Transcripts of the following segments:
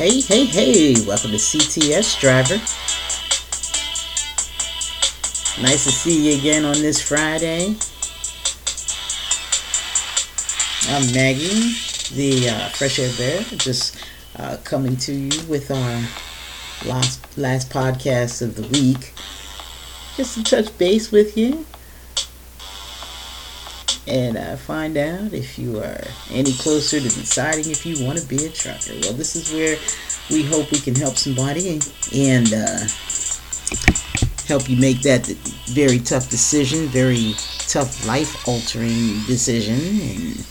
Hey, hey, hey, welcome to CTS Driver. Nice to see you again on this Friday. I'm Maggie, the uh, Fresh Air Bear, just uh, coming to you with our last, last podcast of the week. Just to touch base with you and uh, find out if you are any closer to deciding if you want to be a trucker. Well, this is where we hope we can help somebody and uh, help you make that very tough decision, very tough life altering decision. And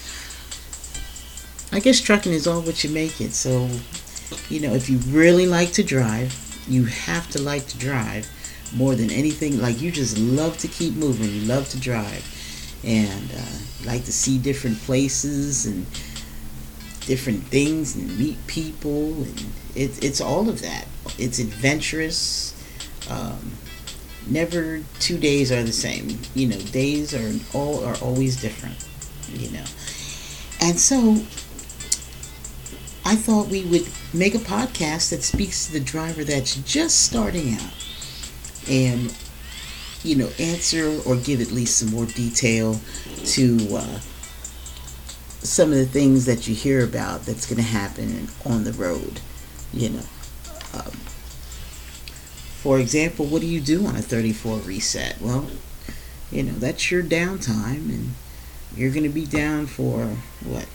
I guess trucking is all what you make it. So, you know, if you really like to drive, you have to like to drive more than anything. Like you just love to keep moving, you love to drive and uh, like to see different places and different things and meet people and it, it's all of that. It's adventurous um, never two days are the same. You know days are all are always different you know. And so i thought we would make a podcast that speaks to the driver that's just starting out. And you know, answer or give at least some more detail to uh, some of the things that you hear about that's going to happen on the road. You know, um, for example, what do you do on a 34 reset? Well, you know, that's your downtime, and you're going to be down for what,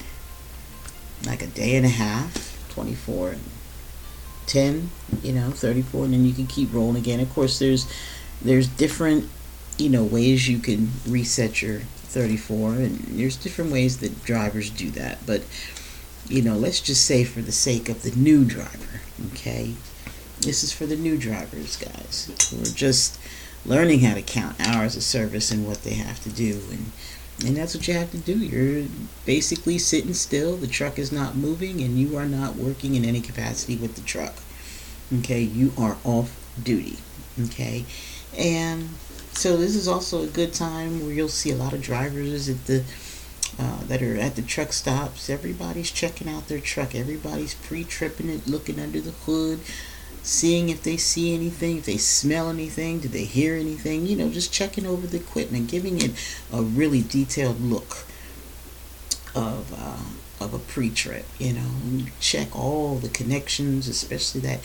like a day and a half, 24 10, you know, 34, and then you can keep rolling again. Of course, there's there's different you know ways you can reset your 34 and there's different ways that drivers do that but you know let's just say for the sake of the new driver okay? This is for the new drivers guys who are just learning how to count hours of service and what they have to do and and that's what you have to do. You're basically sitting still the truck is not moving and you are not working in any capacity with the truck okay? You are off duty okay and so this is also a good time where you'll see a lot of drivers at the uh, that are at the truck stops. Everybody's checking out their truck. Everybody's pre-tripping it, looking under the hood, seeing if they see anything, if they smell anything, do they hear anything. You know, just checking over the equipment, giving it a really detailed look of uh, a pre-trip. You know, check all the connections, especially that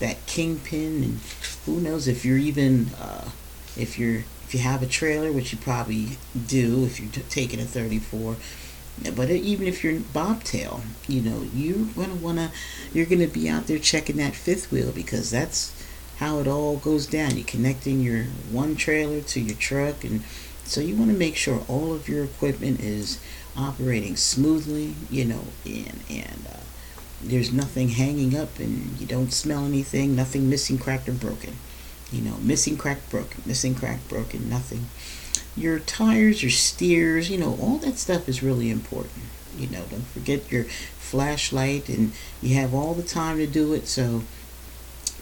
that kingpin, and who knows if you're even uh, if you're if you have a trailer, which you probably do if you're t- taking a 34. But even if you're bobtail, you know you're gonna wanna you're gonna be out there checking that fifth wheel because that's how it all goes down. You're connecting your one trailer to your truck, and so you want to make sure all of your equipment is operating smoothly, you know, and and uh, there's nothing hanging up and you don't smell anything, nothing missing, cracked, or broken. You know, missing, cracked, broken, missing, cracked, broken, nothing. Your tires, your steers, you know, all that stuff is really important. You know, don't forget your flashlight, and you have all the time to do it, so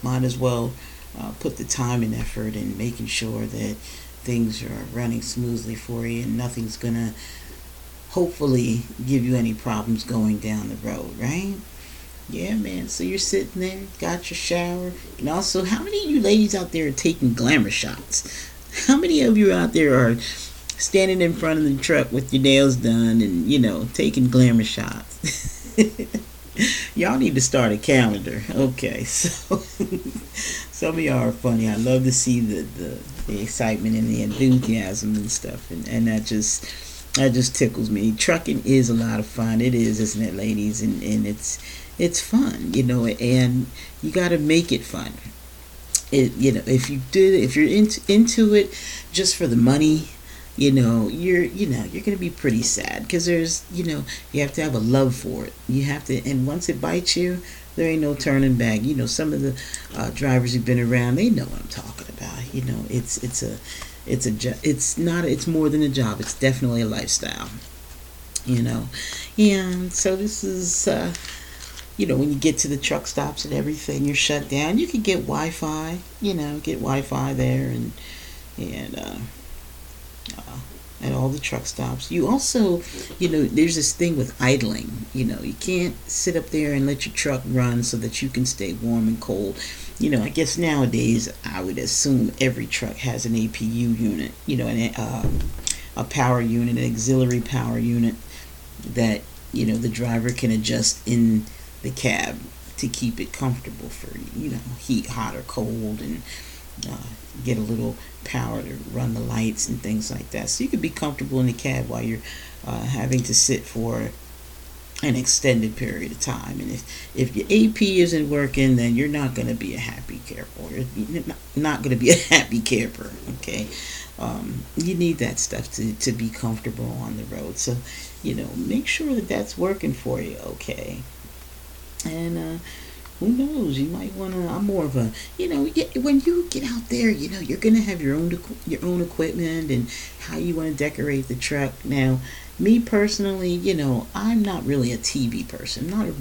might as well uh, put the time and effort in making sure that things are running smoothly for you and nothing's gonna hopefully give you any problems going down the road, right? Yeah, man. So you're sitting there, got your shower, and also, how many of you ladies out there are taking glamour shots? How many of you out there are standing in front of the truck with your nails done and you know taking glamour shots? y'all need to start a calendar. Okay, so some of y'all are funny. I love to see the, the, the excitement and the enthusiasm and stuff, and, and that just that just tickles me. Trucking is a lot of fun. It is, isn't it, ladies? And and it's it's fun, you know, and you got to make it fun. It, you know, if you did, if you're into into it just for the money, you know, you're you know you're gonna be pretty sad because there's you know you have to have a love for it. You have to, and once it bites you, there ain't no turning back. You know, some of the uh, drivers who've been around, they know what I'm talking about. You know, it's it's a it's a jo- it's not it's more than a job. It's definitely a lifestyle. You know, and so this is. Uh, you know, when you get to the truck stops and everything, you're shut down. You can get Wi-Fi, you know, get Wi-Fi there, and and uh, uh, at all the truck stops. You also, you know, there's this thing with idling. You know, you can't sit up there and let your truck run so that you can stay warm and cold. You know, I guess nowadays I would assume every truck has an APU unit. You know, an uh, a power unit, an auxiliary power unit that you know the driver can adjust in the cab to keep it comfortable for you know heat, hot or cold, and uh, get a little power to run the lights and things like that. So you could be comfortable in the cab while you're uh, having to sit for an extended period of time. And if, if your AP isn't working, then you're not going to be a happy camper. You're not going to be a happy camper, okay? Um, you need that stuff to, to be comfortable on the road. So, you know, make sure that that's working for you, okay? And, uh, who knows? You might want to. I'm more of a, you know, when you get out there, you know, you're gonna have your own your own equipment and how you want to decorate the truck. Now, me personally, you know, I'm not really a TV person. Not a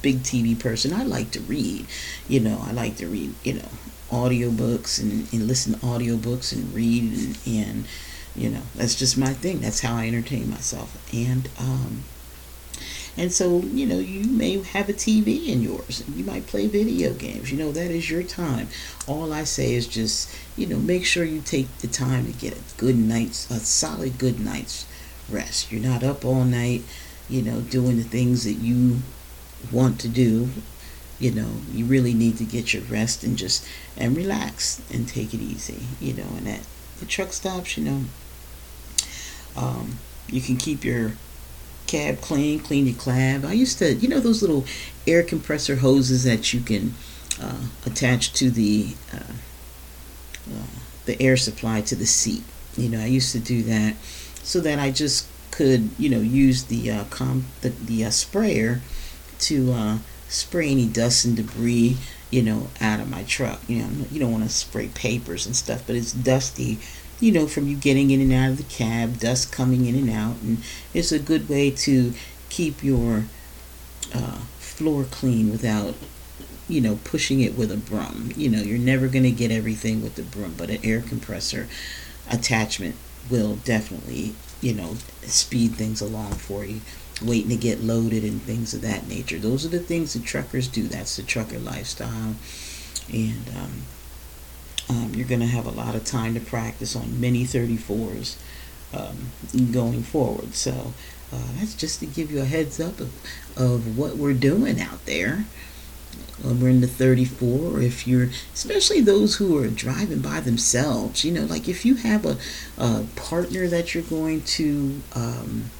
big TV person. I like to read. You know, I like to read. You know, audiobooks and, and listen to audiobooks and read and, and you know that's just my thing. That's how I entertain myself. And um, and so, you know, you may have a TV in yours. You might play video games. You know, that is your time. All I say is just, you know, make sure you take the time to get a good night's, a solid good night's rest. You're not up all night, you know, doing the things that you want to do. You know, you really need to get your rest and just, and relax and take it easy, you know, and at the truck stops, you know, um, you can keep your cab clean, clean your cab. I used to, you know, those little air compressor hoses that you can uh, attach to the uh, uh, the air supply to the seat. You know, I used to do that so that I just could, you know, use the uh, com the, the uh, sprayer to uh, spray any dust and debris, you know, out of my truck. You know, you don't want to spray papers and stuff, but it's dusty you know, from you getting in and out of the cab, dust coming in and out, and it's a good way to keep your uh, floor clean without, you know, pushing it with a broom. You know, you're never going to get everything with the broom, but an air compressor attachment will definitely, you know, speed things along for you. Waiting to get loaded and things of that nature. Those are the things that truckers do. That's the trucker lifestyle. And um, um, you're going to have a lot of time to practice on many 34s um, going forward. So uh, that's just to give you a heads up of, of what we're doing out there. When we're in the 34, or if you're, especially those who are driving by themselves, you know, like if you have a, a partner that you're going to, um,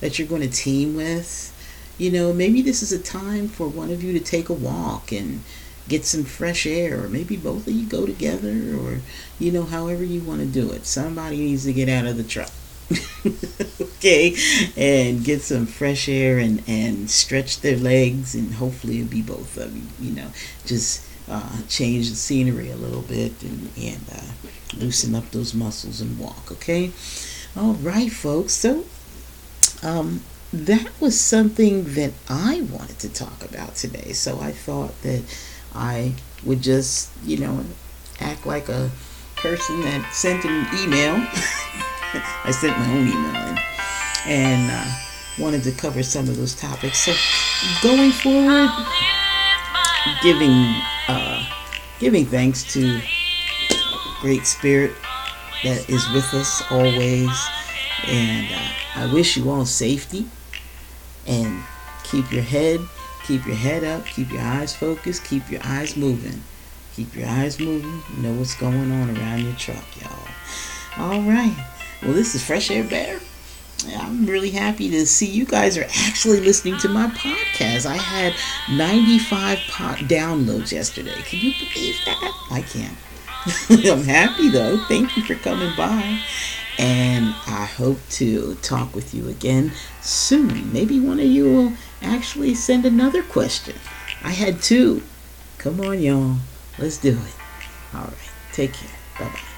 that you're going to team with, you know, maybe this is a time for one of you to take a walk and, get some fresh air, or maybe both of you go together, or you know, however you want to do it. Somebody needs to get out of the truck. okay, and get some fresh air and and stretch their legs, and hopefully it'll be both of you. You know, just uh, change the scenery a little bit and and uh, loosen up those muscles and walk. Okay, all right, folks. So, um, that was something that I wanted to talk about today. So I thought that I would just, you know, act like a person that sent an email. I sent my own email in and uh, wanted to cover some of those topics. So going forward, giving uh, giving thanks to Great Spirit that is with us always, and uh, I wish you all safety and keep your head Keep your head up, keep your eyes focused, keep your eyes moving. Keep your eyes moving. Know what's going on around your truck, y'all. All right. Well, this is Fresh Air Bear. I'm really happy to see you guys are actually listening to my podcast. I had 95 pod downloads yesterday. Can you believe that? I can't. I'm happy though. Thank you for coming by. And I hope to talk with you again soon. Maybe one of you will actually send another question. I had two. Come on, y'all. Let's do it. All right. Take care. Bye bye.